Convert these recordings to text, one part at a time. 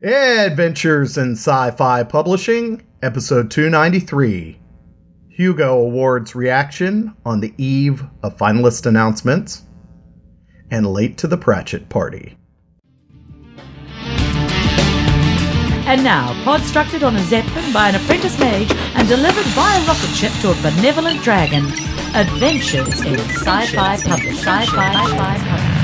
Adventures in Sci Fi Publishing, Episode 293 Hugo Awards Reaction on the Eve of Finalist Announcements, and Late to the Pratchett Party. And now, podstructed on a zeppelin by an apprentice mage and delivered via rocket ship to a benevolent dragon. Adventures in sci-fi publishing. Sci-fi publishing.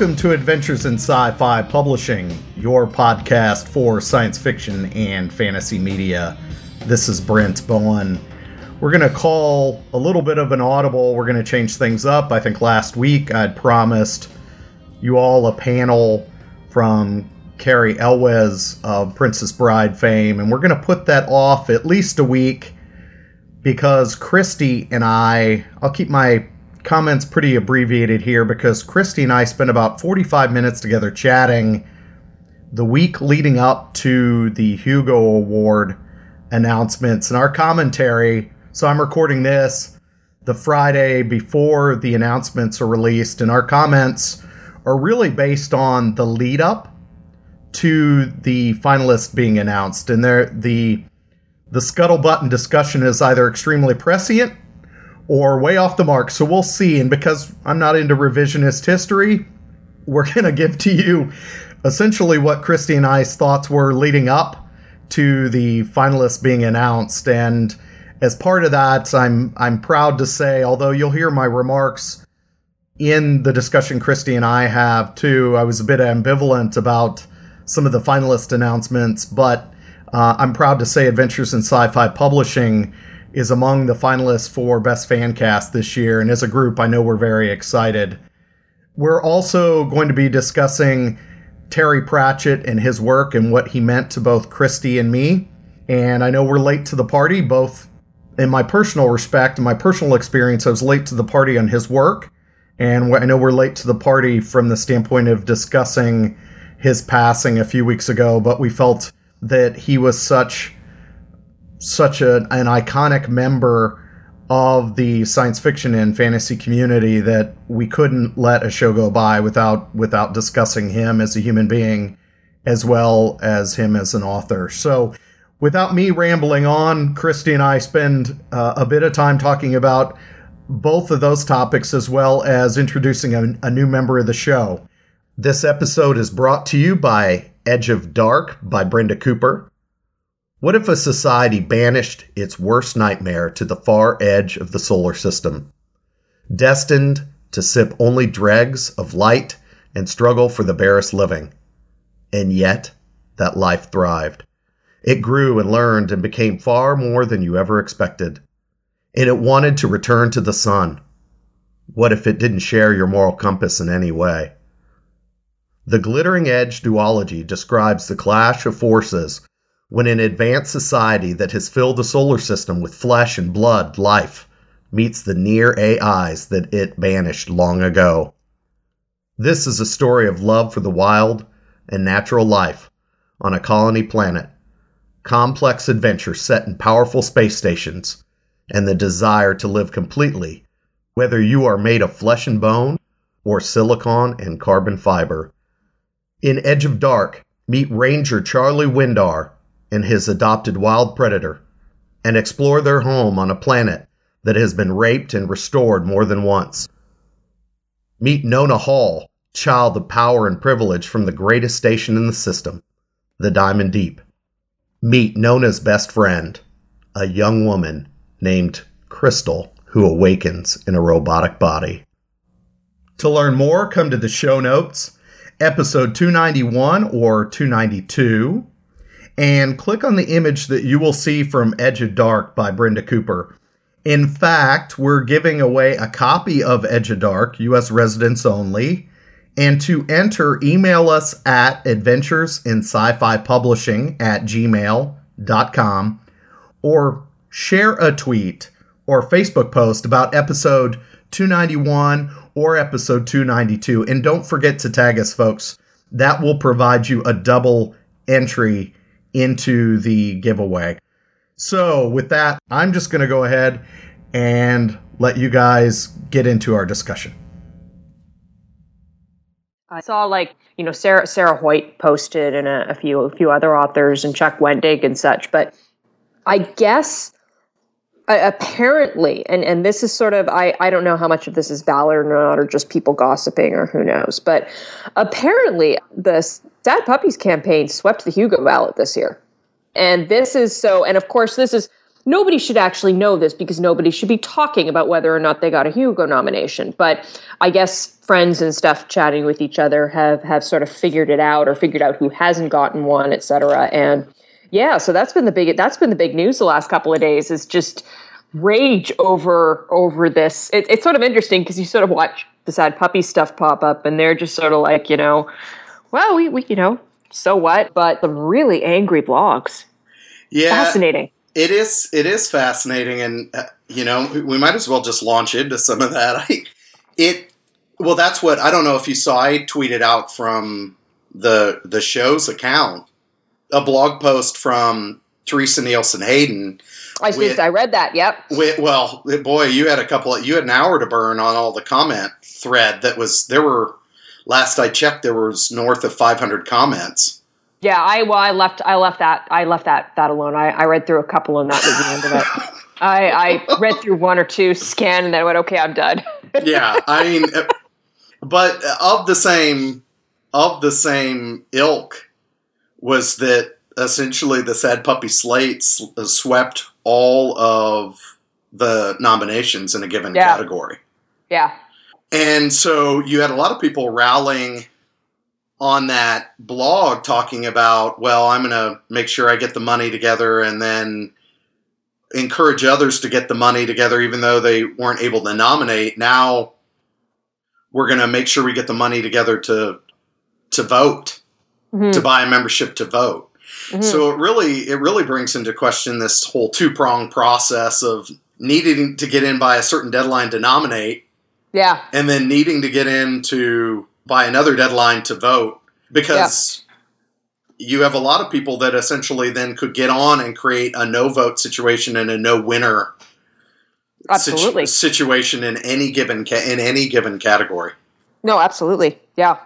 Welcome to Adventures in Sci Fi Publishing, your podcast for science fiction and fantasy media. This is Brent Bowen. We're going to call a little bit of an audible. We're going to change things up. I think last week I'd promised you all a panel from Cary Elwes of Princess Bride fame, and we're going to put that off at least a week because Kristi and I, I'll keep my comments pretty abbreviated here because Kristi and I spent about 45 minutes together chatting the week leading up to the Hugo Award announcements and our commentary. So I'm recording this the Friday before the announcements are released, and our comments are really based on the lead up to the finalists being announced. And there the the scuttlebutt and discussion is either extremely prescient or way off the mark. So we'll see. And because I'm not into revisionist history, we're going to give to you essentially what Kristi and I's thoughts were leading up to the finalists being announced. And as part of that, I'm I'm proud to say, although you'll hear my remarks in the discussion Kristi and I have too, I was a bit ambivalent about some of the finalist announcements, but uh, I'm proud to say Adventures in Sci-Fi Publishing is among the finalists for Best Fan Cast this year. And as a group, I know we're very excited. We're also going to be discussing Terry Pratchett and his work and what he meant to both Kristi and me. And I know we're late to the party, both in my personal respect and my personal experience. I was late to the party on his work. And I know we're late to the party from the standpoint of discussing his passing a few weeks ago, but we felt that he was such such a, an iconic member of the science fiction and fantasy community that we couldn't let a show go by without without discussing him as a human being as well as him as an author. So without me rambling on, Kristi and I spend uh, a bit of time talking about both of those topics as well as introducing a, a new member of the show. This episode is brought to you by Edge of Dark by Brenda Cooper. What if a society banished its worst nightmare to the far edge of the solar system, destined to sip only dregs of light and struggle for the barest living? And yet, that life thrived. It grew and learned and became far more than you ever expected. And it wanted to return to the sun. What if it didn't share your moral compass in any way? The Glittering Edge duology describes the clash of forces when an advanced society that has filled the solar system with flesh and blood life meets the near AIs that it banished long ago. This is a story of love for the wild and natural life on a colony planet, complex adventure set in powerful space stations, and the desire to live completely, whether you are made of flesh and bone or silicon and carbon fiber. In Edge of Dark, meet Ranger Charlie Windar and his adopted wild predator and explore their home on a planet that has been raped and restored more than once. Meet Nona Hall, child of power and privilege from the greatest station in the system, the Diamond Deep. Meet Nona's best friend, a young woman named Chrystal who awakens in a robotic body. To learn more, come to the show notes, episode 291 or 292 and click on the image that you will see from Edge of Dark by Brenda Cooper. In fact, we're giving away a copy of Edge of Dark, US residents only. And to enter, email us at adventures in sci-fi publishing at gmail.com or share a tweet or Facebook post about episode 291 or episode 292. And don't forget to tag us, folks. That will provide you a double entry into the giveaway. So, with that, I'm just going to go ahead and let you guys get into our discussion. I saw like you know Sarah Sarah Hoyt posted and a, a few a few other authors and Chuck Wendig and such, but I guess apparently, and and this is sort of I I don't know how much of this is valid or not, or just people gossiping or who knows, but apparently the Sad Puppies campaign swept the Hugo ballot this year, and this is so, and of course this is nobody should actually know this because nobody should be talking about whether or not they got a Hugo nomination. But I guess friends and stuff chatting with each other have have sort of figured it out or figured out who hasn't gotten one, et cetera. And yeah, so that's been the big that's been the big news the last couple of days is just rage over over this. It, it's sort of interesting because you sort of watch the sad puppy stuff pop up, and they're just sort of like you know, well, we we you know, so what? But some really angry blogs. Yeah, fascinating it is it is fascinating, and uh, you know we might as well just launch into some of that. I, it well, that's what I don't know if you saw. I tweeted out from the the show's account a blog post from Teresa Nielsen Hayden. I with, I read that. Yep. With, well, boy, you had a couple. Of, you had an hour to burn on all the comment thread. That was there were. Last I checked, there was north of 500 comments yeah, I well, I left, I left that, I left that that alone. I, I read through a couple, and that was the end of it. I, I read through one or two, scanned, and then I went, okay, I'm done. yeah, I mean, uh, but of the same of the same ilk was that essentially the sad puppy slate uh, swept all of the nominations in a given yeah. category. Yeah. And so you had a lot of people rallying on that blog talking about, well, I'm going to make sure I get the money together and then encourage others to get the money together, even though they weren't able to nominate. Now we're going to make sure we get the money together to to vote, mm-hmm. to buy a membership to vote. Mm-hmm. So it really it really brings into question this whole two prong process of needing to get in by a certain deadline to nominate, yeah, and then needing to get in to by another deadline to vote because yeah. you have a lot of people that essentially then could get on and create a no vote situation and a no winner absolutely situ- situation in any given ca- in any given category. No, absolutely. Yeah.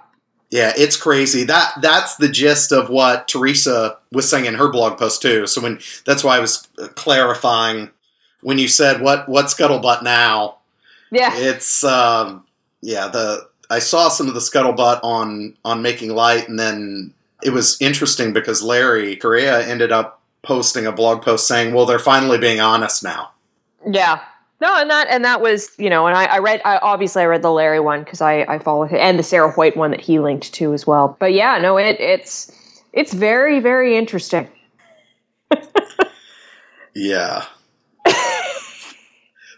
Yeah, it's crazy. That that's the gist of what Teresa was saying in her blog post too. So when that's why I was clarifying when you said what what scuttlebutt now. Yeah. It's um yeah, the I saw some of the scuttlebutt on on making light, and then it was interesting because Larry Correia ended up posting a blog post saying, "Well, they're finally being honest now." Yeah. No, and that and that was you know, and I, I read I, obviously I read the Larry one because I I follow him and the Sarah Hoyt one that he linked to as well. But yeah, no, it it's it's very very interesting. yeah.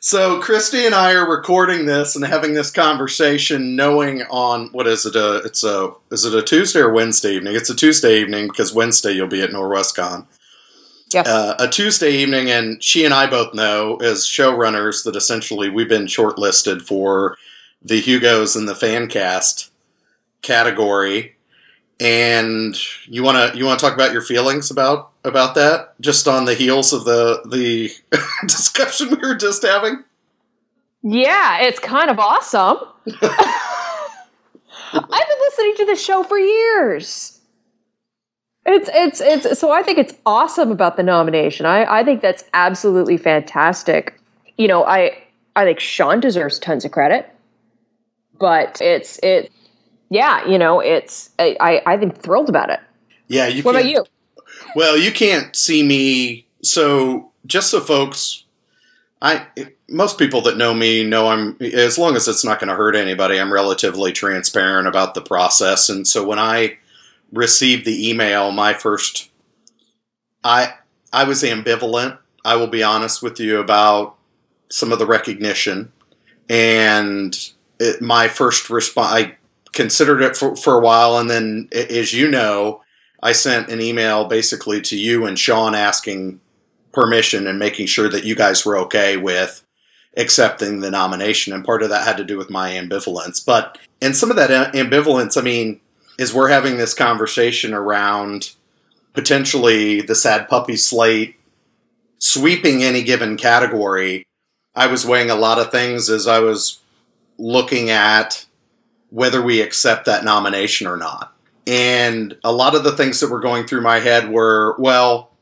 So Kristi and I are recording this and having this conversation, knowing on what is it? A it's a is it a Tuesday or Wednesday evening? It's a Tuesday evening because Wednesday you'll be at Norwescon. Yes. Uh, a Tuesday evening, and she and I both know as showrunners that essentially we've been shortlisted for the Hugos and the Fancast category. And you want to you want to talk about your feelings about about that, just on the heels of the the discussion we were just having? Yeah, it's kind of awesome. I've been listening to the show for years. It's it's it's so I think it's awesome about the nomination. I I think that's absolutely fantastic. You know, I I think Sean deserves tons of credit, but it's it yeah, you know, it's I I I'm thrilled about it. Yeah, you. What about you? Well, you can't see me. So, just so folks, I most people that know me know I'm as long as it's not going to hurt anybody, I'm relatively transparent about the process. And so when I received the email, my first I I was ambivalent. I will be honest with you about some of the recognition and it, my first response I considered it for, for a while and then as you know I sent an email basically to you and Sean asking permission and making sure that you guys were okay with accepting the nomination. And part of that had to do with my ambivalence. But, and some of that uh, ambivalence, I mean, is we're having this conversation around potentially the sad puppy slate sweeping any given category, I was weighing a lot of things as I was looking at whether we accept that nomination or not. And a lot of the things that were going through my head were, well,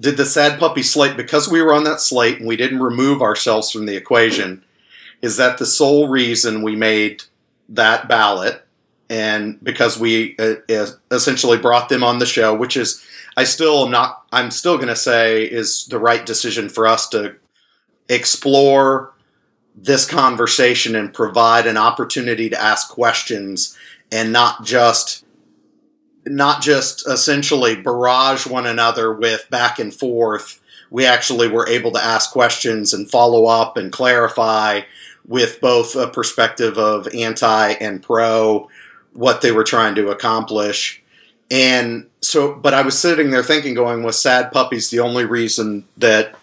did the sad puppy slate because we were on that slate and we didn't remove ourselves from the equation? Is that the sole reason we made that ballot? And because we uh, essentially brought them on the show, which is, I still am not, I'm still going to say is the right decision for us to explore this conversation and provide an opportunity to ask questions and not just not just essentially barrage one another with back and forth. We actually were able to ask questions and follow up and clarify with both a perspective of anti and pro what they were trying to accomplish. And so but i was sitting there thinking going was sad puppies the only reason that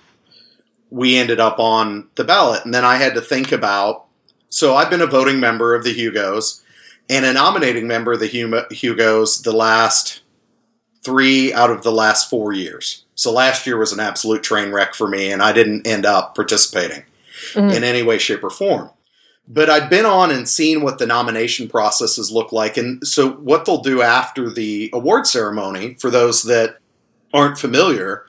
we ended up on the ballot. And then I had to think about so I've been a voting member of the Hugos and a nominating member of the Hugos the last three out of the last four years. So last year was an absolute train wreck for me, and I didn't end up participating mm-hmm. in any way, shape, or form. But I'd been on and seen what the nomination processes look like. And so, what they'll do after the award ceremony, for those that aren't familiar,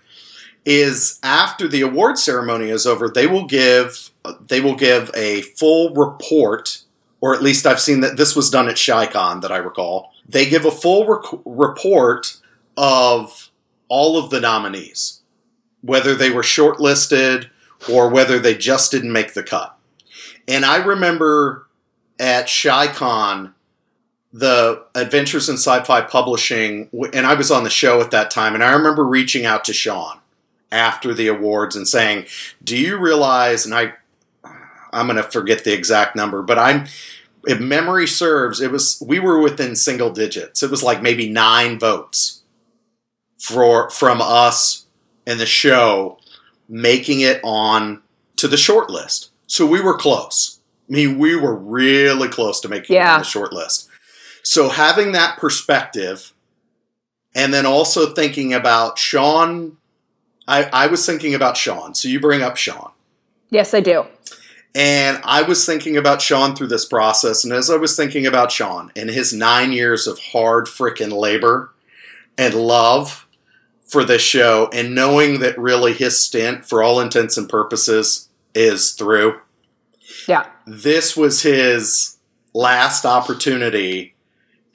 is after the award ceremony is over, they will give they will give a full report, or at least I've seen that this was done at ChiCon that I recall. They give a full rec- report of all of the nominees, whether they were shortlisted or whether they just didn't make the cut. And I remember at ChiCon, the Adventures in Sci-Fi Publishing, and I was on the show at that time, and I remember reaching out to Sean after the awards and saying, "Do you realize?" And I, I'm going to forget the exact number, but I'm, if memory serves, it was we were within single digits. It was like maybe nine votes for from us and the show making it on to the short list. So we were close. I mean, we were really close to making yeah. it on the short list. So having that perspective, and then also thinking about Sean I, I was thinking about Sean. So you bring up Sean. Yes, I do. And I was thinking about Sean through this process. And as I was thinking about Sean and his nine years of hard freaking labor and love for this show, and knowing that really his stint, for all intents and purposes, is through. Yeah. This was his last opportunity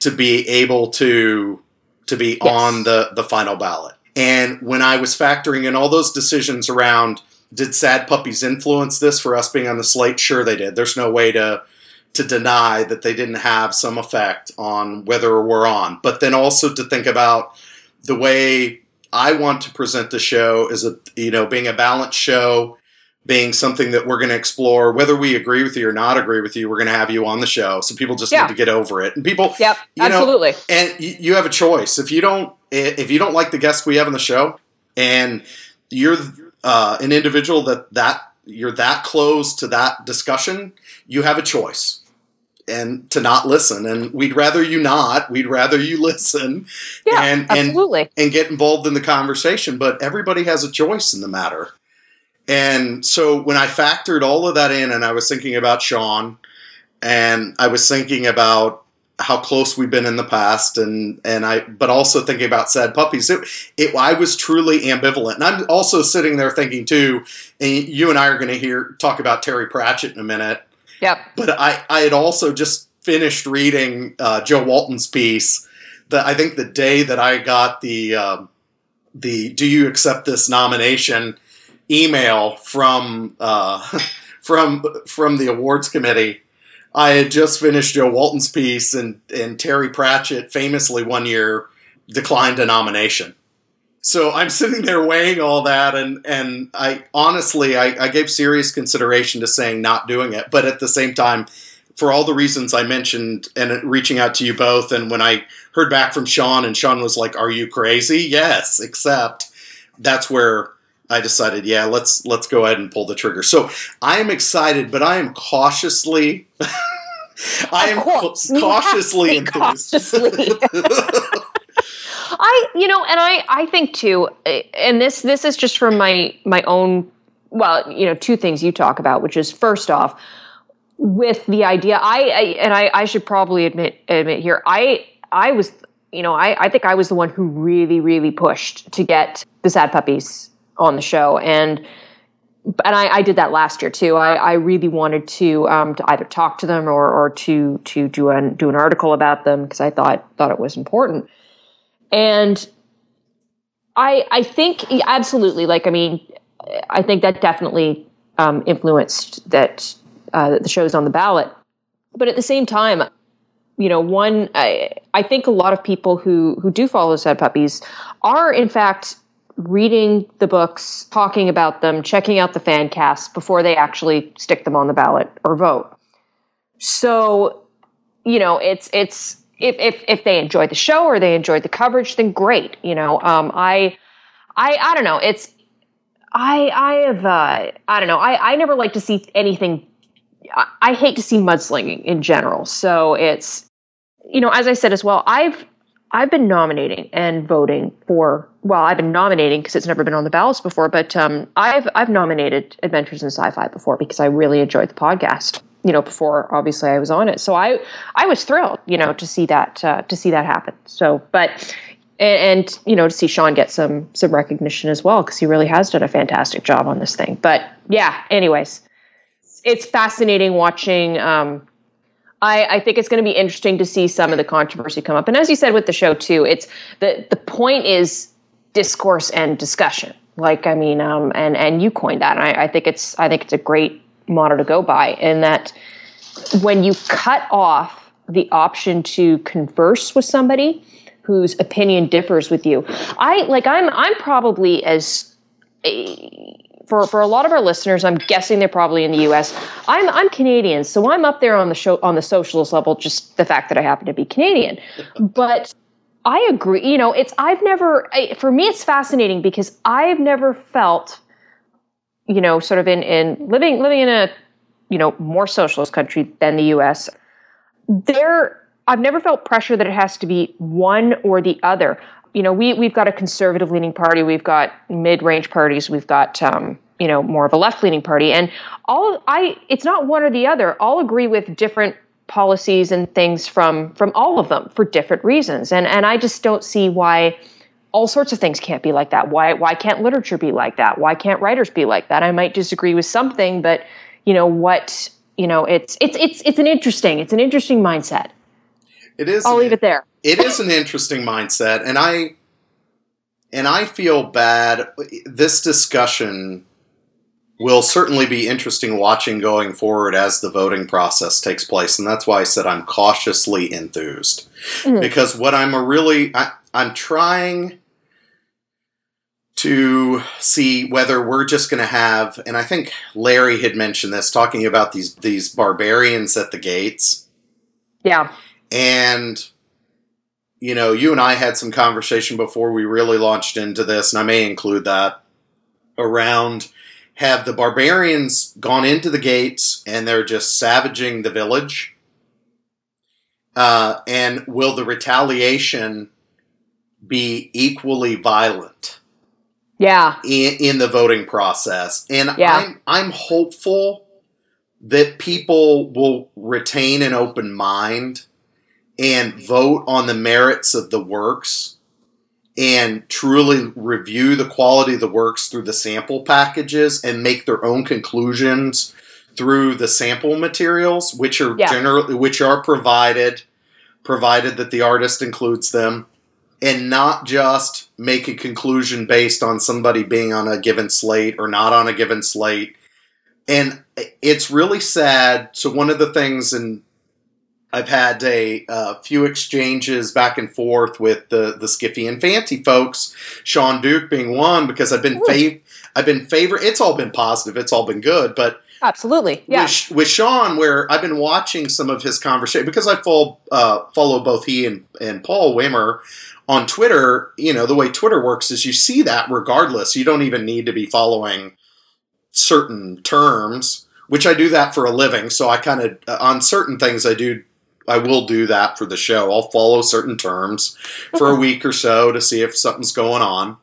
to be able to to be yes. on the the final ballot. And when I was factoring in all those decisions around did sad puppies influence this for us being on the slate? Sure they did. There's no way to to deny that they didn't have some effect on whether we're on. But then also to think about the way I want to present the show is a you know being a balanced show, being something that we're going to explore. Whether we agree with you or not agree with you, we're going to have you on the show. So people just yeah. need to get over it. And people, yep, you know, absolutely. And you have a choice. If you don't if you don't like the guests we have on the show, and you're uh, an individual that that you're that close to that discussion, you have a choice and to not listen and we'd rather you not we'd rather you listen yeah, and absolutely. and and get involved in the conversation but everybody has a choice in the matter and so when i factored all of that in and i was thinking about sean and i was thinking about how close we've been in the past and and I but also thinking about sad puppies it, it I was truly ambivalent. And I'm also sitting there thinking too and you and I are going to hear talk about Terry Pratchett in a minute. Yep. But I I had also just finished reading uh, Jo Walton's piece that I think the day that I got the um, the do you accept this nomination email from uh, from from the awards committee I had just finished Jo Walton's piece, and, and Terry Pratchett famously one year declined a nomination. So I'm sitting there weighing all that, and and I honestly I, I gave serious consideration to saying not doing it, but at the same time, for all the reasons I mentioned, and reaching out to you both, and when I heard back from Sean, and Sean was like, "Are you crazy?" Yes, except that's where I decided, yeah, let's let's go ahead and pull the trigger. So I am excited, but I am cautiously. I am cautiously. Cautiously. I, you know, and I, I think too, eh, and this, this is just from my, my own, well, you know, two things you talk about, which is first off, with the idea, I, I and I, I should probably admit, admit here, I, I was, you know, I, I think I was the one who really, really pushed to get the Sad Puppies on the show, and and I, I, did that last year too. I, I really wanted to um, to either talk to them or, or to to do an do an article about them because I thought thought it was important. And I I think absolutely like I mean I think that definitely um, influenced that uh, the shows on the ballot. But at the same time, you know, one I I think a lot of people who who do follow Sad Puppies are in fact reading the books, talking about them, checking out the fan casts before they actually stick them on the ballot or vote. So, you know, it's it's if if if they enjoy the show or they enjoyed the coverage, then great. You know, um, I I I don't know. It's I I have uh, I don't know. I I never like to see anything. I, I hate to see mudslinging in general. So it's you know, as I said as well, I've I've been nominating and voting for. Well, I've been nominating because it's never been on the ballots before, but um, I've I've nominated Adventures in Sci-Fi before because I really enjoyed the podcast. You know, before obviously I was on it, so I I was thrilled, you know, to see that uh, to see that happen. So, but and, and, you know to see Sean get some some recognition as well because he really has done a fantastic job on this thing. But yeah, anyways, it's fascinating watching. Um, I, I think it's going to be interesting to see some of the controversy come up. And as you said with the show too, it's the the point is discourse and discussion. Like I mean, um, and and you coined that. And I, I think it's I think it's a great motto to go by. In that when you cut off the option to converse with somebody whose opinion differs with you, I like I'm I'm probably as for for a lot of our listeners, I'm guessing they're probably in the U.S. I'm I'm Canadian, so I'm up there on the show on the socialist level. Just the fact that I happen to be Canadian, but I agree. You know, it's I've never for me it's fascinating because I've never felt, you know, sort of in in living living in a you know more socialist country than the U.S. There, I've never felt pressure that it has to be one or the other you know, we we've got a conservative leaning party, we've got mid range parties, we've got um, you know more of a left leaning party, and all I it's not one or the other. All agree with different policies and things from from all of them for different reasons, and and I just don't see why all sorts of things can't be like that. Why why can't literature be like that? Why can't writers be like that? I might disagree with something, but you know what you know it's it's it's it's an interesting it's an interesting mindset. It is. I'll leave it there it is an interesting mindset, and I and I feel bad. This discussion will certainly be interesting watching going forward as the voting process takes place, and that's why I said I'm cautiously enthused mm-hmm. because what I'm a really I, I'm trying to see whether we're just going to have, and I think Larry had mentioned this, talking about these these barbarians at the gates. Yeah. And you know, you and I had some conversation before we really launched into this, and I may include that around have the barbarians gone into the gates and they're just savaging the village? Uh, and will the retaliation be equally violent? Yeah. In, in the voting process. And yeah. I'm, I'm hopeful that people will retain an open mind and vote on the merits of the works and truly review the quality of the works through the sample packages and make their own conclusions through the sample materials which are yeah. generally which are provided provided that the artist includes them and not just make a conclusion based on somebody being on a given slate or not on a given slate and it's really sad so one of the things and I've had a uh, few exchanges back and forth with the the Skiffy and Fanty folks, Shaun Duke being one, because I've been fav- I've been favor. It's all been positive. It's all been good, but absolutely, yeah. With, with Sean, where I've been watching some of his conversation because I follow uh, follow both he and and Paul Weimer on Twitter. You know the way Twitter works is you see that regardless. You don't even need to be following certain terms which I do that for a living. So I kind of, uh, on certain things, I do I will do that for the show. I'll follow certain terms for a week or so to see if something's going on.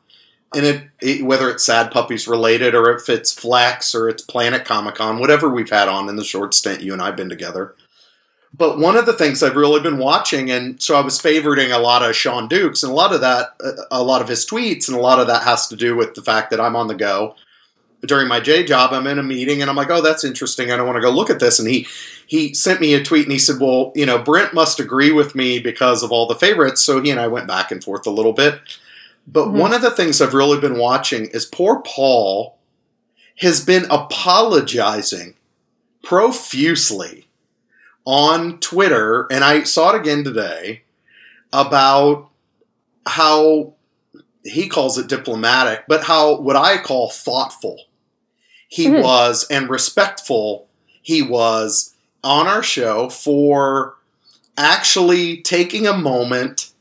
And it, it whether it's Sad Puppies related or if it's Flex or it's Planet Comic Con, whatever we've had on in the short stint you and I've been together. But one of the things I've really been watching, and so I was favoriting a lot of Shaun Duke's, and a lot of that, a lot of his tweets, and a lot of that has to do with the fact that I'm on the go during my J job. I'm in a meeting, and I'm like, "Oh, that's interesting. I don't want to go look at this." And he he sent me a tweet, and he said, "Well, you know, Brent must agree with me because of all the favorites." So he and I went back and forth a little bit. But mm-hmm. one of the things I've really been watching is poor Paul has been apologizing profusely on Twitter, and I saw it again today, about how he calls it diplomatic, but how what I call thoughtful he mm-hmm. was and respectful he was on our show for actually taking a moment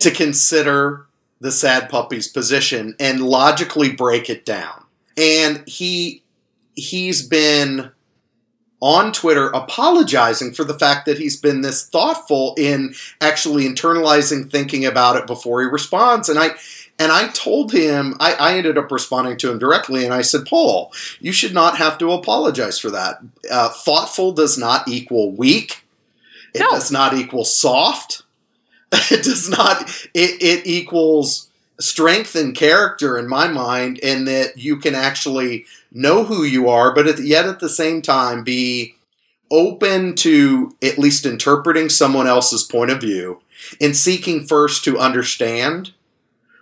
to consider the sad puppy's position and logically break it down. And he he's been on Twitter apologizing for the fact that he's been this thoughtful in actually internalizing thinking about it before he responds. And I and I told him, I, I, ended up responding to him directly, and I said, Paul, you should not have to apologize for that. Uh, thoughtful does not equal weak. It no. does not equal soft. It does not, it, it equals strength and character in my mind, in that you can actually know who you are, but yet at the same time be open to at least interpreting someone else's point of view and seeking first to understand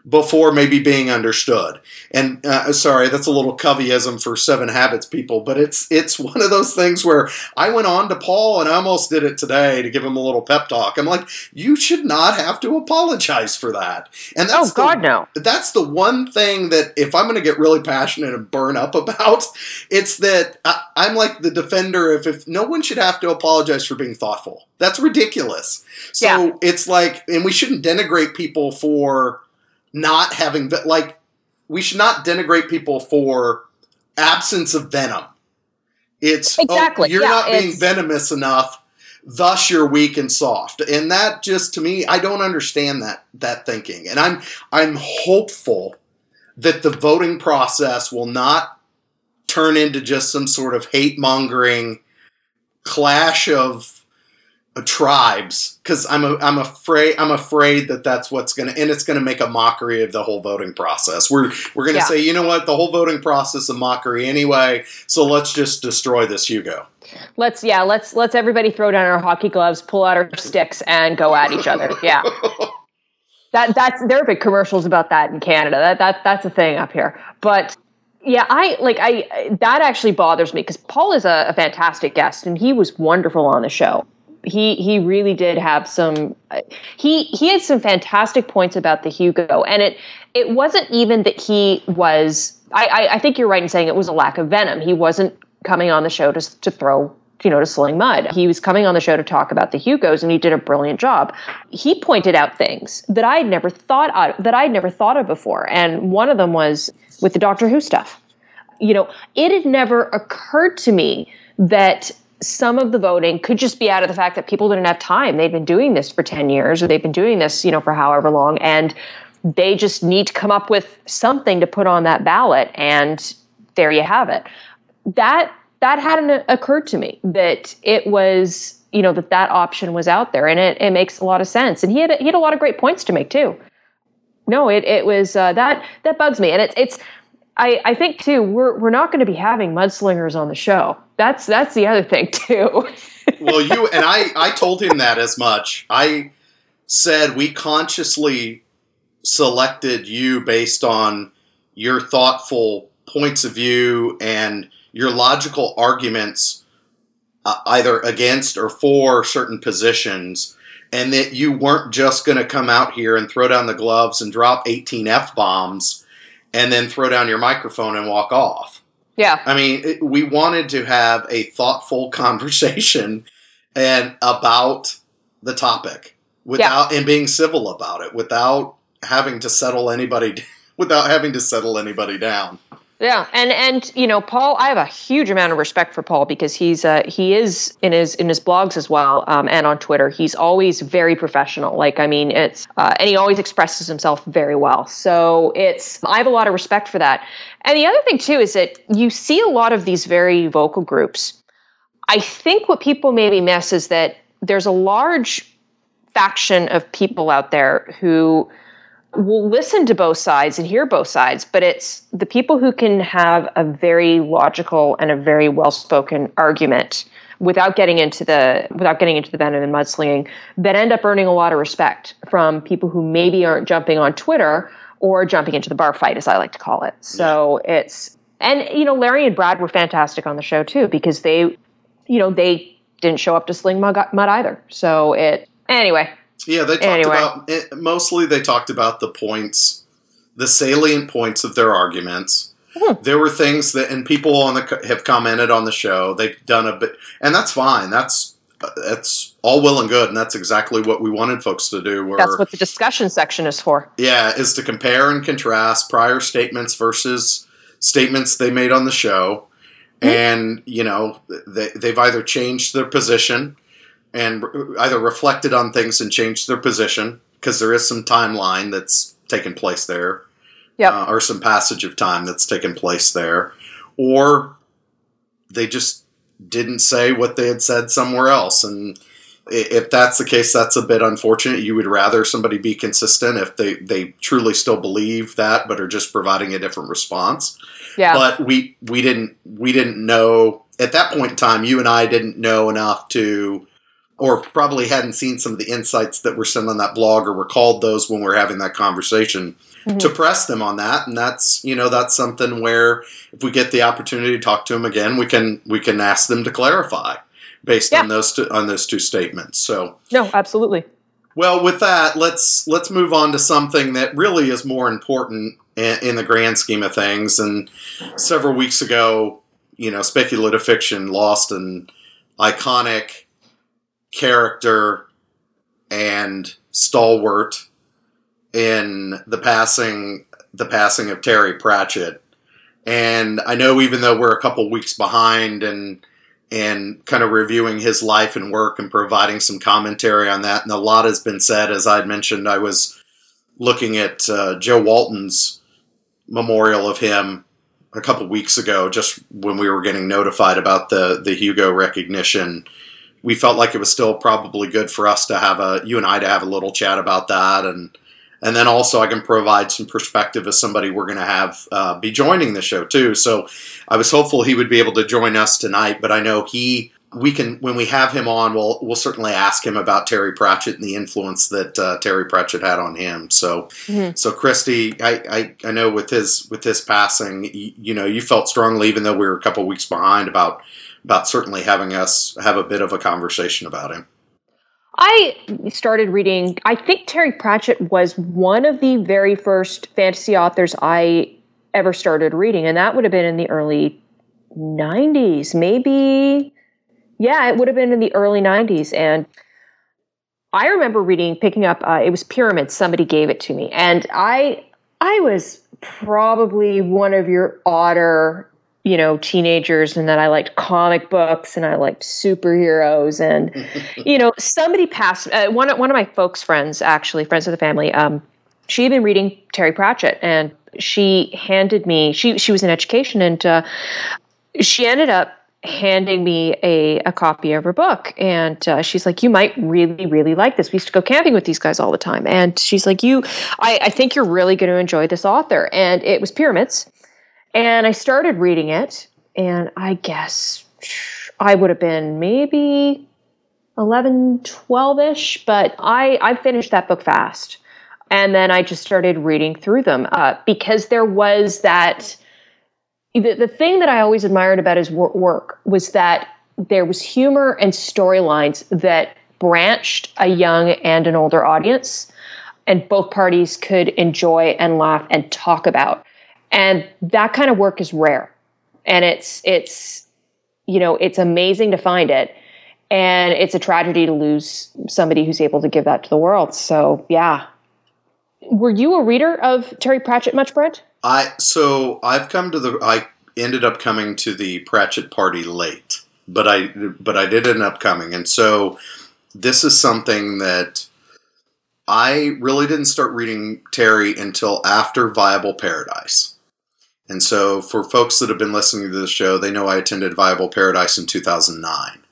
before maybe being understood. And uh, sorry, that's a little Coveyism for Seven Habits people, but it's it's one of those things where I went on to Paul and I almost did it today to give him a little pep talk. I'm like, you should not have to apologize for that. And that's oh God, the, no. That's the one thing that if I'm going to get really passionate and burn up about, it's that I, I'm like the defender of if no one should have to apologize for being thoughtful. That's ridiculous. So yeah. it's like, and we shouldn't denigrate people for not having like we should not denigrate people for absence of venom. It's oh, exactly oh, you're yeah, not being venomous enough, thus you're weak and soft. And that just to me, I don't understand that that thinking. And I'm I'm hopeful that the voting process will not turn into just some sort of hate mongering clash of Uh, tribes because I'm a, I'm afraid I'm afraid that that's what's gonna and it's gonna make a mockery of the whole voting process. We're we're gonna yeah. say you know what the whole voting process is a mockery anyway, so let's just destroy this Hugo. Let's yeah let's let's everybody throw down our hockey gloves, pull out our sticks, and go at each other. Yeah. that that's there are big commercials about that in Canada. That that that's a thing up here. But yeah, I like I that actually bothers me because Paul is a, a fantastic guest and he was wonderful on the show he he really did have some he he had some fantastic points about the Hugo and it it wasn't even that he was I, I, I think you're right in saying it was a lack of venom. He wasn't coming on the show to to throw you know to sling mud. He was coming on the show to talk about the Hugos and he did a brilliant job. He pointed out things that I had never thought of, that I had never thought of before and one of them was with the Doctor Who stuff. You know it had never occurred to me that some of the voting could just be out of the fact that people didn't have time. They've been doing this for 10 years or they've been doing this, you know, for however long and they just need to come up with something to put on that ballot and there you have it. That that hadn't occurred to me that it was, you know, that that option was out there and it, it makes a lot of sense. And he had he had a lot of great points to make too. No, it it was uh, that that bugs me and it's it's I, I think too we're we're not going to be having mudslingers on the show. That's that's the other thing too. well, you and I I told him that as much. I said we consciously selected you based on your thoughtful points of view and your logical arguments uh, either against or for certain positions and that you weren't just going to come out here and throw down the gloves and drop 18 f bombs and then throw down your microphone and walk off. Yeah. I mean, it, we wanted to have a thoughtful conversation and about the topic without yeah. and being civil about it without having to settle anybody without having to settle anybody down. Yeah, and and you know, Paul, I have a huge amount of respect for Paul because he's uh, he is in his in his blogs as well um, and on Twitter. He's always very professional. Like, I mean, it's uh, and he always expresses himself very well. So it's I have a lot of respect for that. And the other thing too is that you see a lot of these very vocal groups. I think what people maybe miss is that there's a large faction of people out there who will listen to both sides and hear both sides, but it's the people who can have a very logical and a very well-spoken argument without getting into the without getting into the venom and mudslinging that end up earning a lot of respect from people who maybe aren't jumping on Twitter or jumping into the bar fight, as I like to call it. So it's and you know Larry and Brad were fantastic on the show too because they, you know, they didn't show up to sling mud, mud either. So it anyway. Yeah, they talked anyway. about it, mostly. They talked about the points, the salient points of their arguments. Hmm. There were things that, and people on the have commented on the show. They've done a bit, and that's fine. That's that's all well and good, and that's exactly what we wanted folks to do. Where, that's what the discussion section is for. Yeah, is to compare and contrast prior statements versus statements they made on the show, mm-hmm. and you know they, they've either changed their position and either reflected on things and changed their position because there is some timeline that's taken place there, yep. uh, or some passage of time that's taken place there, or they just didn't say what they had said somewhere else. And if that's the case, that's a bit unfortunate. You would rather somebody be consistent if they, they truly still believe that, but are just providing a different response. Yeah. But we we didn't we didn't know at that point in time. You and I didn't know enough to, or probably hadn't seen some of the insights that were sent on that blog or recalled those when we are having that conversation mm-hmm. to press them on that. And that's you know that's something where if we get the opportunity to talk to them again, we can we can ask them to clarify based yeah. on those two, on those two statements. So no, absolutely. Well, with that, let's let's move on to something that really is more important in, in the grand scheme of things. And several weeks ago, you know, speculative fiction lost an iconic character and stalwart in the passing the passing of Terry Pratchett. And I know even though we're a couple weeks behind and and kind of reviewing his life and work and providing some commentary on that, and a lot has been said. As I'd mentioned, I was looking at uh, Jo Walton's memorial of him a couple weeks ago, just when we were getting notified about the the Hugo recognition. We felt like it was still probably good for us to have a you and I to have a little chat about that and and then also I can provide some perspective as somebody we're going to have uh, be joining the show too. So I was hopeful he would be able to join us tonight, but I know he we can when we have him on, we'll we'll certainly ask him about Terry Pratchett and the influence that uh, Terry Pratchett had on him. So mm-hmm. so Kristi, I, I, I know with his with his passing, you, you know, you felt strongly, even though we were a couple weeks behind, about about certainly having us have a bit of a conversation about him. I started reading, I think Terry Pratchett was one of the very first fantasy authors I ever started reading, and that would have been in the early 90s, maybe. Yeah, it would have been in the early 90s. And I remember reading, picking up, uh, it was Pyramids. Somebody gave it to me. And I, I was probably one of your odder you know teenagers and that I liked comic books and I liked superheroes and you know somebody passed uh, one one of my folks friends actually friends of the family um, she had been reading Terry Pratchett and she handed me she she was in education and uh, she ended up handing me a, a copy of her book and uh, she's like you might really really like this. We used to go camping with these guys all the time. And she's like you I, I think you're really going to enjoy this author. And it was pyramids and I started reading it, and I guess I would have been maybe 11, 12 ish, but I, I finished that book fast. And then I just started reading through them uh, because there was that. The, the thing that I always admired about his work was that there was humor and storylines that branched a young and an older audience, and both parties could enjoy and laugh and talk about and that kind of work is rare. And it's it's you know it's amazing to find it. And it's a tragedy to lose somebody who's able to give that to the world. So yeah. Were you a reader of Terry Pratchett much, Brent? I so I've come to the I ended up coming to the Pratchett party late, but I but I did end up coming, and so this is something that I really didn't start reading Terry until after Viable Paradise. And so, for folks that have been listening to the show, they know I attended Viable Paradise in 2009.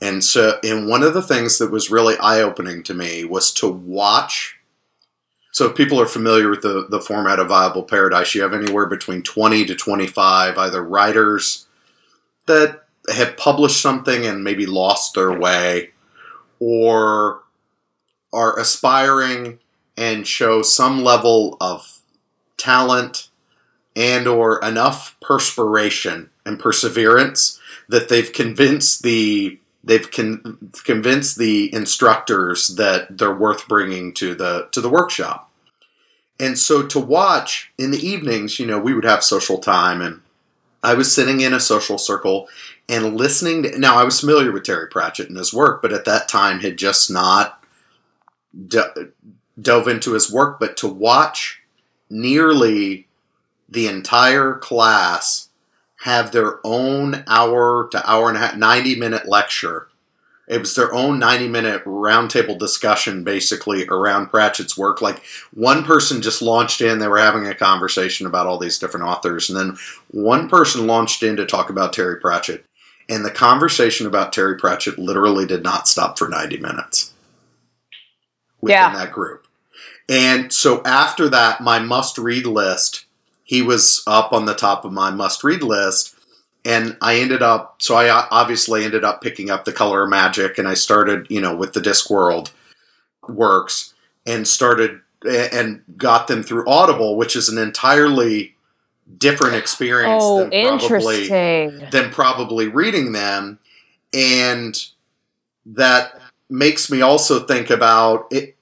And so, and one of the things that was really eye opening to me was to watch. So, if people are familiar with the, the format of Viable Paradise, you have anywhere between 20 to 25 either writers that have published something and maybe lost their way, or are aspiring and show some level of talent and or enough perspiration and perseverance that they've convinced the they've con- convinced the instructors that they're worth bringing to the to the workshop. And so to watch in the evenings, you know, we would have social time and I was sitting in a social circle and listening to now I was familiar with Terry Pratchett and his work, but at that time had just not do- dove into his work, but to watch nearly the entire class have their own hour to hour and a half, 90 minute lecture. It was their own 90 minute roundtable discussion basically around Pratchett's work. Like one person just launched in, they were having a conversation about all these different authors, and then one person launched in to talk about Terry Pratchett. And the conversation about Terry Pratchett literally did not stop for 90 minutes within Yeah. that group. And so after that, my must read list, he was up on the top of my must read list. And I ended up, so I uh, obviously ended up picking up The Color of Magic and I started, you know, with the Discworld works and started and got them through Audible, which is an entirely different experience Oh, than probably than probably reading them. And that makes me also think about it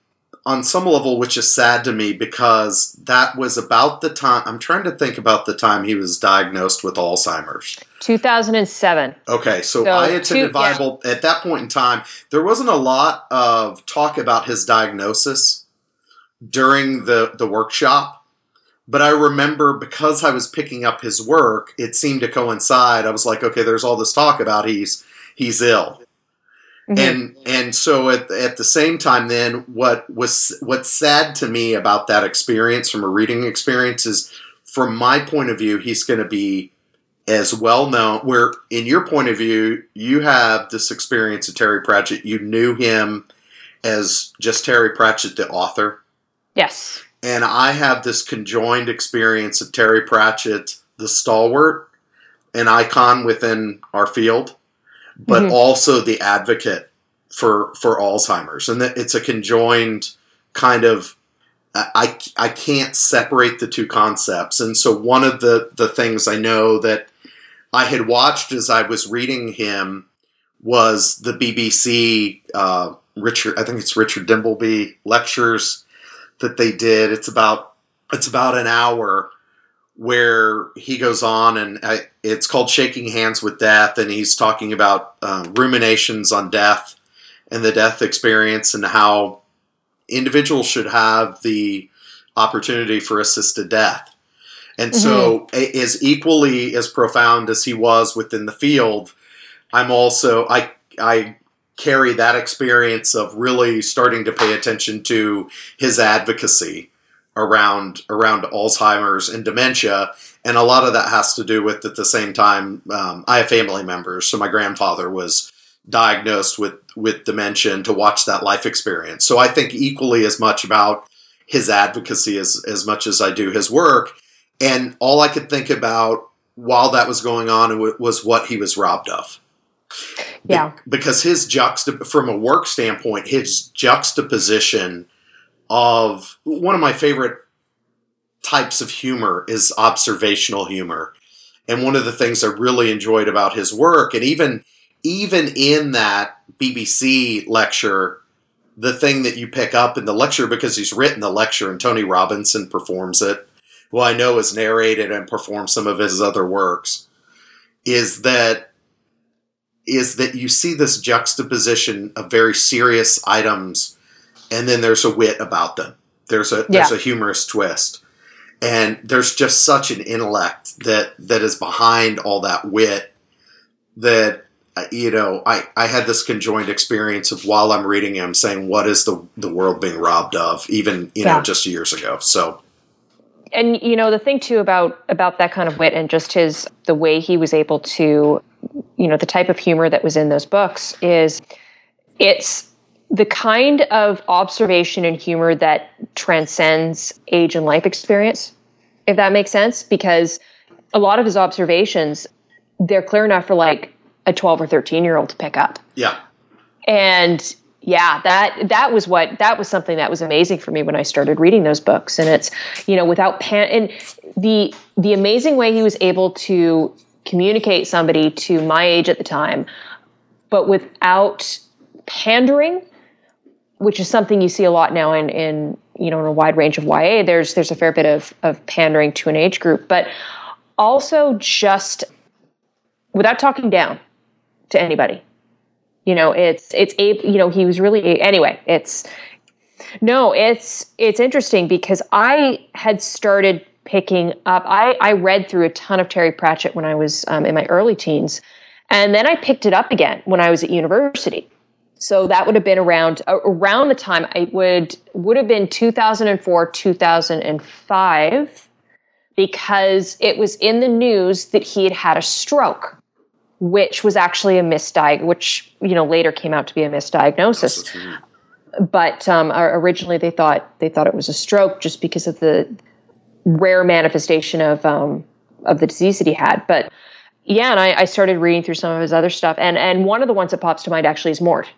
on some level, which is sad to me because that was about the time I'm trying to think about the time he was diagnosed with Alzheimer's. 2007. Okay, so, So, I two- attended yeah. Viable at that point in time. There wasn't a lot of talk about his diagnosis during the the workshop, but I remember because I was picking up his work, it seemed to coincide. I was like, okay, there's all this talk about he's he's ill, Mhm. and and so at at the same time, then what was what's sad to me about that experience from a reading experience is, from my point of view, he's going to be as well known. Where in your point of view, you have this experience of Terry Pratchett. You knew him as just Terry Pratchett, the author, yes. and I have this conjoined experience of Terry Pratchett, the stalwart, an icon within our field, but Mhm. also the advocate for for Alzheimer's, and that it's a conjoined kind of. I, I I can't separate the two concepts, and so one of the the things I know that I had watched as I was reading him was the BBC uh, Richard. I think it's Richard Dimbleby lectures that they did. It's about it's about an hour where he goes on and I, it's called Shaking Hands with Death, and he's talking about uh, ruminations on death and the death experience and how individuals should have the opportunity for assisted death. And so, a- as equally as profound as he was within the field, I'm also I I carry that experience of really starting to pay attention to his advocacy around around Alzheimer's and dementia, and a lot of that has to do with at the same time um, I have family members. So my grandfather was diagnosed with with dementia, and to watch that life experience. So I think equally as much about his advocacy as as much as I do his work. And all I could think about while that was going on was what he was robbed of. Be- Yeah. because his juxta from a work standpoint, his juxtaposition of one of my favorite types of humor is observational humor. And one of the things I really enjoyed about his work, and even even in that BBC lecture, the thing that you pick up in the lecture because he's written the lecture and Tony Robinson performs it, who I know has narrated and performed some of his other works, is that is that you see this juxtaposition of very serious items and then there's a wit about them. There's a there's a humorous twist, and there's just such an intellect that that is behind all that wit that uh, you know I I had this conjoined experience of while I'm reading him saying what is the the world being robbed of even you know just years ago. So and you know the thing too about about that kind of wit and just his the way he was able to you know the type of humor that was in those books is it's the kind of observation and humor that transcends age and life experience if that makes sense because a lot of his observations they're clear enough for like a 12 or 13 year old to pick up. Yeah, and yeah that that was what that was something that was amazing for me when i started reading those books. And it's you know without pan and the the amazing way he was able to communicate somebody to my age at the time but without pandering which is something you see a lot now in in you know in a wide range of YA there's there's a fair bit of of pandering to an age group. But also just without talking down to anybody you know it's it's a you know he was really anyway it's no it's it's interesting because i had started picking up i i read through a ton of terry pratchett when i was um, in my early teens. And then i picked it up again when i was at university so that would have been around around the time i would would have been 2004 2005 because it was in the news that he had had a stroke which was actually a misdiag, which you know later came out to be a misdiagnosis. But um, originally they thought they thought it was a stroke just because of the rare manifestation of um, of the disease that he had. But yeah, and I, I started reading through some of his other stuff, and and one of the ones that pops to mind actually is Mort,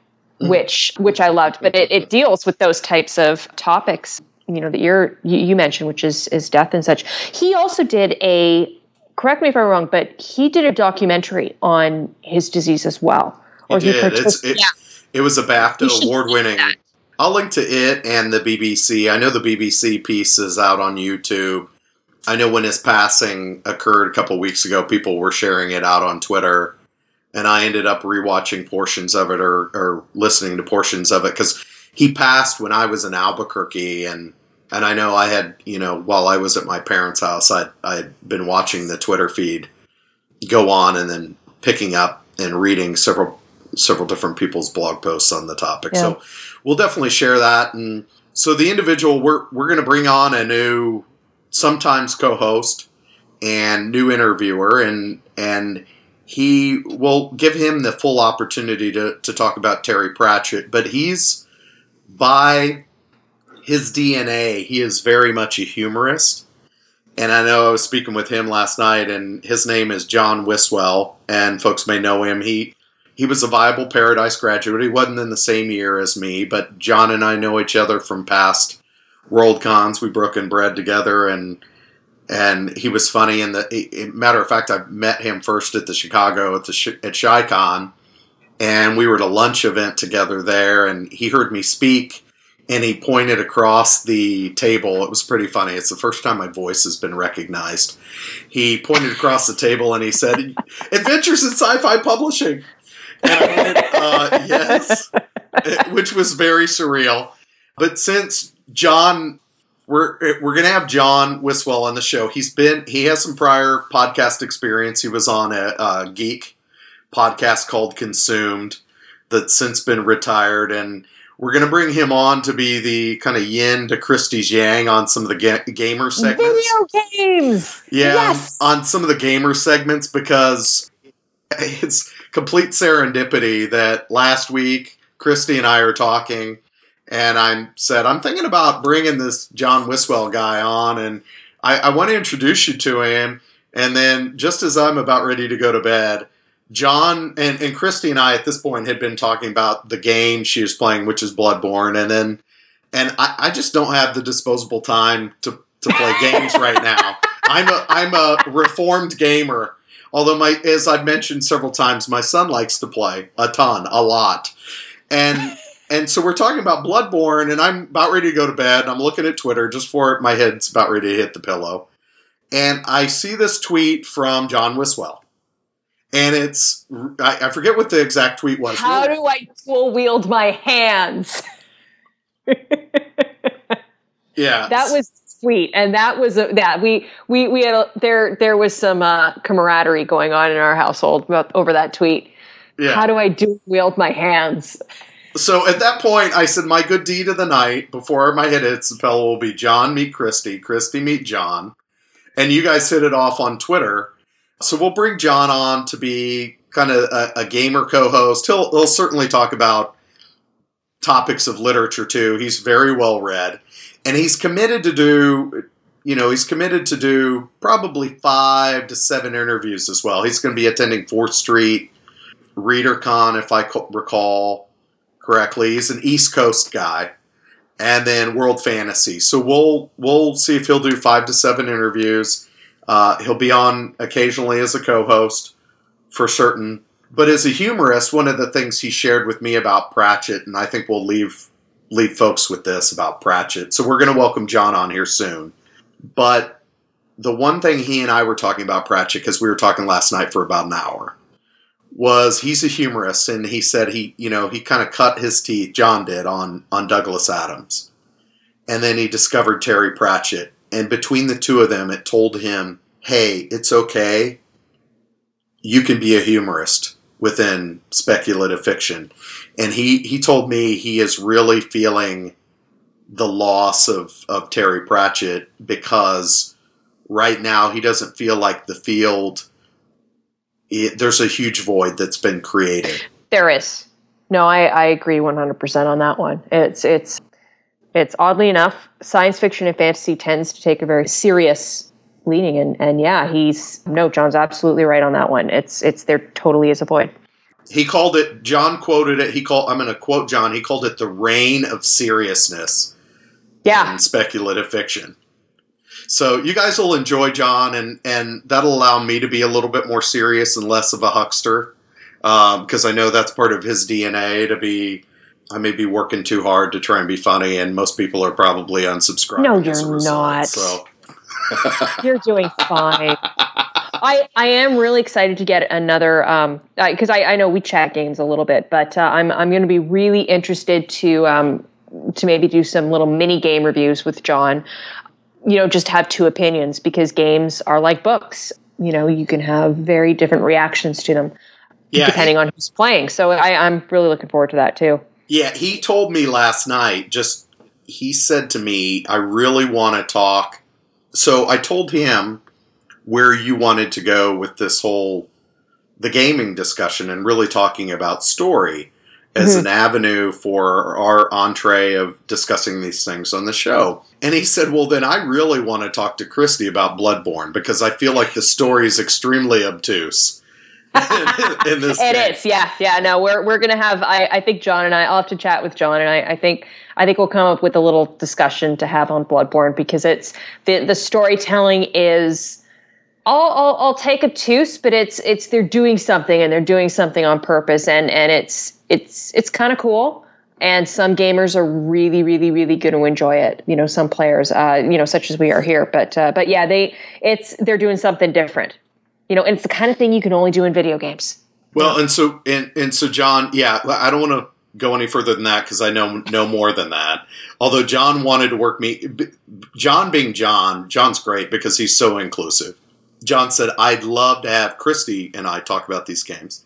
Mm-hmm. which which I loved. But it, it deals with those types of topics, you know, that you're you, you mentioned, which is is death and such. He also did a correct me if I'm wrong, but he did a documentary on his disease as well. He did. It's, participated- it, it was a BAFTA award winning. I'll link to it and the BBC. I know the BBC piece is out on YouTube. I know when his passing occurred a couple weeks ago, people were sharing it out on Twitter, and I ended up rewatching portions of it or, or listening to portions of it because he passed when I was in Albuquerque, and and I know I had you know while I was at my parents' house, I I had been watching the Twitter feed go on and then picking up and reading several several different people's blog posts on the topic. Yeah. So we'll definitely share that. And so the individual we're we're going to bring on a new sometimes co-host and new interviewer and and he will give him the full opportunity to, to talk about Terry Pratchett, but he's by his DNA, he is very much a humorist. And I know I was speaking with him last night, and his name is John Wiswell, and folks may know him. He he was a Viable Paradise graduate. He wasn't in the same year as me, but John and I know each other from past World Cons. We broke and bread together, and and he was funny. And the matter of fact, I met him first at the Chicago at the at Chicon, and we were at a lunch event together there. And he heard me speak, and he pointed across the table. It was pretty funny. It's the first time my voice has been recognized. He pointed across the table and he said, "Adventures in Sci-Fi Publishing." And I went, uh, "Yes," which was very surreal. But since John, we're eh, we're gonna have John Wiswell on the show. He's been he has some prior podcast experience. He was on a, a geek podcast called Consumed that's since been retired and we're going to bring him on to be the kind of yin to Kristi's yang on some of the ga- gamer segments. Video games. Yeah, Yes. on some of the gamer segments because it's complete serendipity that last week Kristi and I are talking and I said, I'm thinking about bringing this John Wiswell guy on and I, I want to introduce you to him. And then just as I'm about ready to go to bed, John and, and Kristi and I at this point had been talking about the game she was playing, which is Bloodborne, and then and I, I just don't have the disposable time to, to play games right now. I'm a I'm a reformed gamer. Although my as I've mentioned several times, my son likes to play a ton, a lot. And and so we're talking about Bloodborne, and I'm about ready to go to bed, and I'm looking at Twitter just for my head's about ready to hit the pillow. And I see this tweet from John Wiswell. And it's I, I forget what the exact tweet was. How do I dual wield my hands? Yeah. That was sweet, and that was a, that we we we had a, there there was some uh, camaraderie going on in our household about, over that tweet. yeah. How do I do wield my hands? So at that point, I said, "My good deed of the night before my hit hits the will be John meet Kristi, Kristi meet John," and you guys hit it off on Twitter. So we'll bring John on to be kind of a, a gamer co-host. He'll, he'll certainly talk about topics of literature too. He's very well read, and he's committed to do. You know, he's committed to do probably five to seven interviews as well. He's going to be attending Fourth Street, ReaderCon, if I recall correctly. He's an East Coast guy, and then World Fantasy. So we'll we'll see if he'll do five to seven interviews. Uh, he'll be on occasionally as a co-host for certain. But as a humorist, one of the things he shared with me about Pratchett, and I think we'll leave leave folks with this about Pratchett. So we're going to welcome John on here soon. But the one thing he and I were talking about Pratchett because we were talking last night for about an hour was he's a humorist and he said he you know he kind of cut his teeth John did on on Douglas Adams. And then he discovered Terry Pratchett. And between the two of them it told him hey it's okay. You can be a humorist within speculative fiction. And he he told me he is really feeling the loss of of Terry Pratchett because right now he doesn't feel like the field it, there's a huge void that's been created. There is. No, I, I agree 100% on that one. It's it's it's oddly enough, science fiction and fantasy tends to take a very serious leaning, and and yeah, he's no, John's absolutely right on that one. It's it's there totally is a void. He called it. John quoted it. He called. I'm going to quote John. He called it the reign of seriousness Yeah, in speculative fiction. So you guys will enjoy John, and and that'll allow me to be a little bit more serious and less of a huckster, because I know that's part of his DNA to be. I may be working too hard to try and be funny, and most people are probably unsubscribing. No, you're result, not. So you're doing fine. I, I am really excited to get another because I, I know we chat games a little bit, but uh, I'm I'm going to be really interested to um, to maybe do some little mini game reviews with John. You know, just have two opinions because games are like books. You know, you can have very different reactions to them yeah, depending on who's playing. So I, I'm really looking forward to that too. Yeah, he told me last night, just he said to me, I really want to talk. So I told him where you wanted to go with this whole the gaming discussion and really talking about story as Mhm. an avenue for our entree of discussing these things on the show. And he said, Well, then I really want to talk to Kristi about Bloodborne because I feel like the story is extremely obtuse. in, in this It game. is, yeah, yeah. No, we're we're gonna have. I, I think John and I. I'll have to chat with John, and I, I think I think we'll come up with a little discussion to have on Bloodborne because it's the the storytelling is. I'll, I'll I'll take a tooth, but it's it's they're doing something and they're doing something on purpose, and and it's it's it's kind of cool. And some gamers are really, really, really going to enjoy it. You know, some players, uh, you know, such as we are here. But uh, but yeah, they it's they're doing something different. You know, and it's the kind of thing you can only do in video games. Well, and so and and so John, yeah, I don't want to go any further than that because I know no more than that. Although John wanted to work me, John being John, John's great because he's so inclusive. John said, "I'd love to have Kristi and I talk about these games,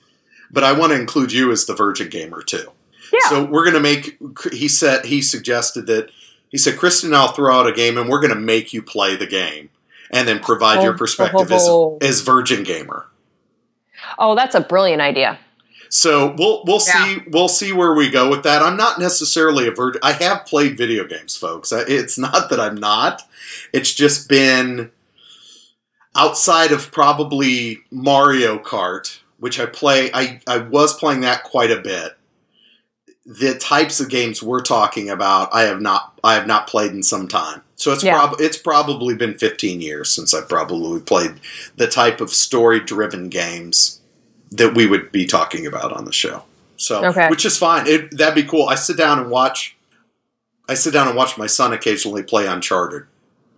but I want to include you as the Virgin Gamer too." Yeah. So we're going to make. He said he suggested that he said, "Kristen and I'll throw out a game, and we're going to make you play the game, and then provide your Oh, perspective oh. as as Virgin Gamer." Oh, that's a brilliant idea. So we'll we'll Yeah. see we'll see where we go with that. I'm not necessarily a virgin. I have played video games, folks. It's not that I'm not. It's just been outside of probably Mario Kart, which I play. I I was playing that quite a bit. The types of games we're talking about, I have not I have not played in some time. So it's Yeah. prob- it's probably been 15 years since I probably played the type of story driven games that we would be talking about on the show. So, Okay. which is fine. It, that'd be cool. I sit down and watch. I sit down and watch my son occasionally play Uncharted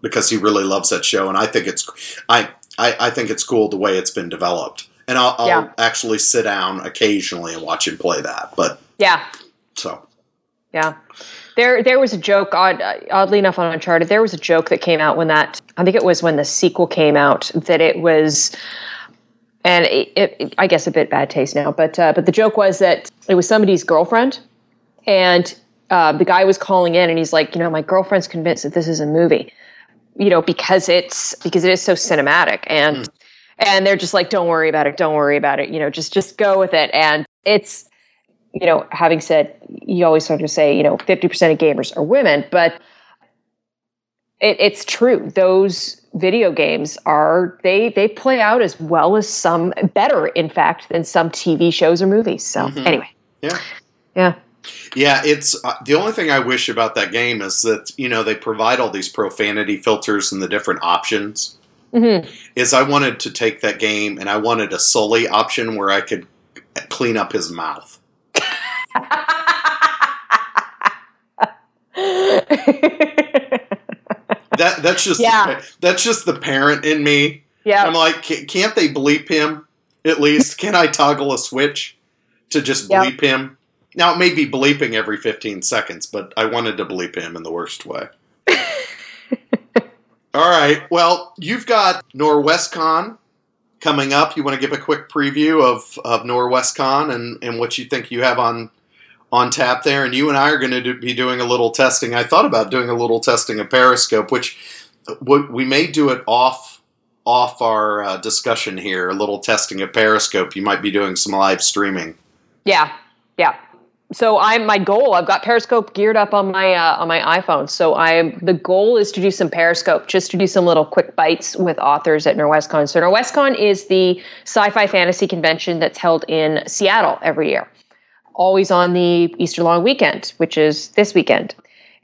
because he really loves that show, and I think it's I I, I think it's cool the way it's been developed. And I'll, I'll Yeah. actually sit down occasionally and watch him play that. But Yeah, so yeah. There, there was a joke. Odd, oddly enough, on Uncharted, there was a joke that came out when that. I think it was when the sequel came out that it was, and it, it, I guess a bit bad taste now. But uh, but the joke was that it was somebody's girlfriend, and uh, the guy was calling in, and he's like, you know, my girlfriend's convinced that this is a movie, you know, because it's because it is so cinematic, and mm. and they're just like, don't worry about it, don't worry about it, you know, just just go with it, and it's you know, having said, you always have to say, you know, 50% of gamers are women, but it, it's true. Those video games are they they play out as well as some better, in fact, than some TV shows or movies. So mm-hmm. anyway, yeah, yeah. Yeah, it's uh, the only thing I wish about that game is that you know they provide all these profanity filters and the different options. Mm-hmm. Is I wanted to take that game and I wanted a Sully option where I could clean up his mouth. that that's just yeah. that's just the parent in me. Yeah, I'm like, can't they bleep him at least? Can I toggle a switch to just bleep yep. him? Now it may be bleeping every 15 seconds, but I wanted to bleep him in the worst way. All right. Well, you've got Norwescon coming up. You want to give a quick preview of, of Norwescon and, and what you think you have on on tap there, and you and I are going to do, be doing a little testing. I thought about doing a little testing of Periscope, which we may do it off off our uh, discussion here. A little testing of Periscope. You might be doing some live streaming. Yeah, yeah. So I'm my goal. I've got Periscope geared up on my uh, on my iPhone. So I'm the goal is to do some Periscope, just to do some little quick bites with authors at Norwescon. So Norwescon is the sci-fi fantasy convention that's held in Seattle every year always on the Easter long weekend, which is this weekend.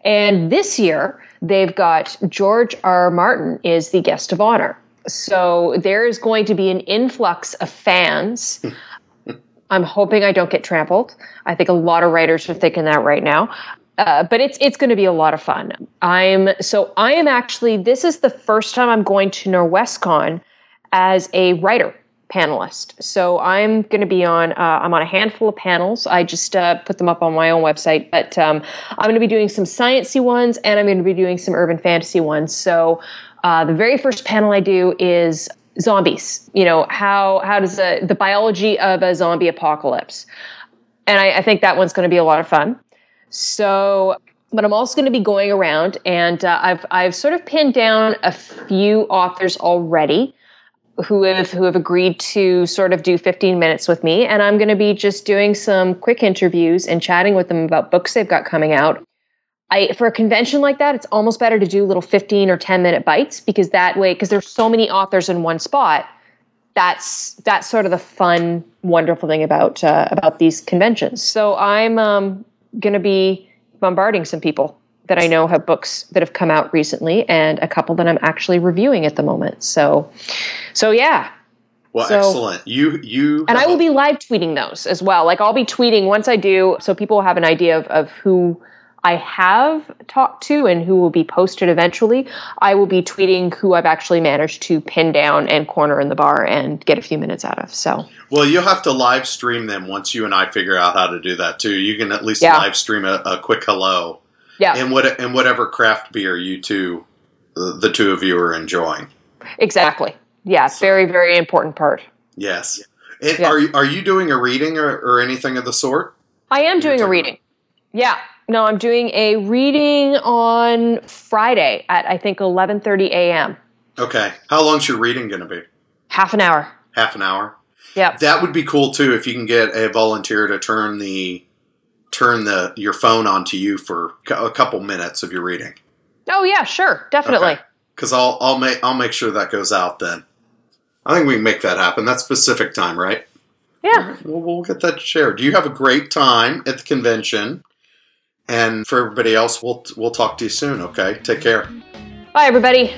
And this year, they've got George R. R. Martin is the guest of honor. So there is going to be an influx of fans. I'm hoping I don't get trampled. I think a lot of writers are thinking that right now. Uh, but it's it's going to be a lot of fun. I'm so I am actually this is the first time I'm going to Norwescon as a writer panelist. So I'm going to be on. Uh, I'm on a handful of panels. I just uh, put them up on my own website, but um, I'm going to be doing some sciencey ones, and I'm going to be doing some urban fantasy ones. So uh, the very first panel I do is zombies. You know how how does a, the biology of a zombie apocalypse, and I, I think that one's going to be a lot of fun. So but I'm also going to be going around, and uh, I've I've sort of pinned down a few authors already who have who have agreed to sort of do 15 minutes with me and I'm going to be just doing some quick interviews and chatting with them about books they've got coming out. I for a convention like that it's almost better to do little 15 or 10 minute bites because that way because there's so many authors in one spot that's that's sort of the fun wonderful thing about uh, about these conventions. So I'm um, going to be bombarding some people that I know have books that have come out recently, and a couple that I'm actually reviewing at the moment. So, so yeah. Well, so, excellent. You you and I will be live tweeting those as well. Like I'll be tweeting once I do, so people will have an idea of of who I have talked to and who will be posted eventually. I will be tweeting who I've actually managed to pin down and corner in the bar and get a few minutes out of. So, well, you'll have to live stream them once you and I figure out how to do that too. You can at least yeah. live stream a, a quick hello yeah. And what and whatever craft beer you two, the two of you are enjoying. Exactly. Yeah. So, very very important part. Yes. And yeah. are you, are you doing a reading or, or anything of the sort? I am doing a reading. Yeah. No, I'm doing a reading on Friday at I think 11:30 a.m. Okay. How long's your reading going to be? Half an hour. Half an hour. Yeah. That would be cool too if you can get a volunteer to turn the turn the your phone onto you for a couple minutes of your reading. Oh yeah, sure, definitely. Because okay. I'll I'll make I'll make sure that goes out then. I think we can make that happen. That's Pacific time, right? Yeah. We'll, we'll get that shared. Do you have a great time at the convention, and for everybody else, we'll we'll talk to you soon. Okay, take care. Bye, everybody.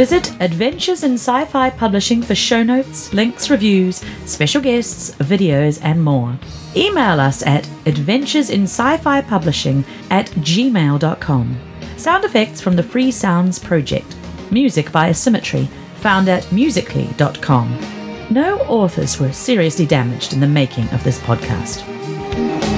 Visit Adventures in Sci Fi Publishing for show notes, links, reviews, special guests, videos, and more. Email us at adventuresinsci-fi publishing at gmail.com. Sound effects from the Free Sounds Project. Music by Asymmetry, found at musically.com. No authors were seriously damaged in the making of this podcast.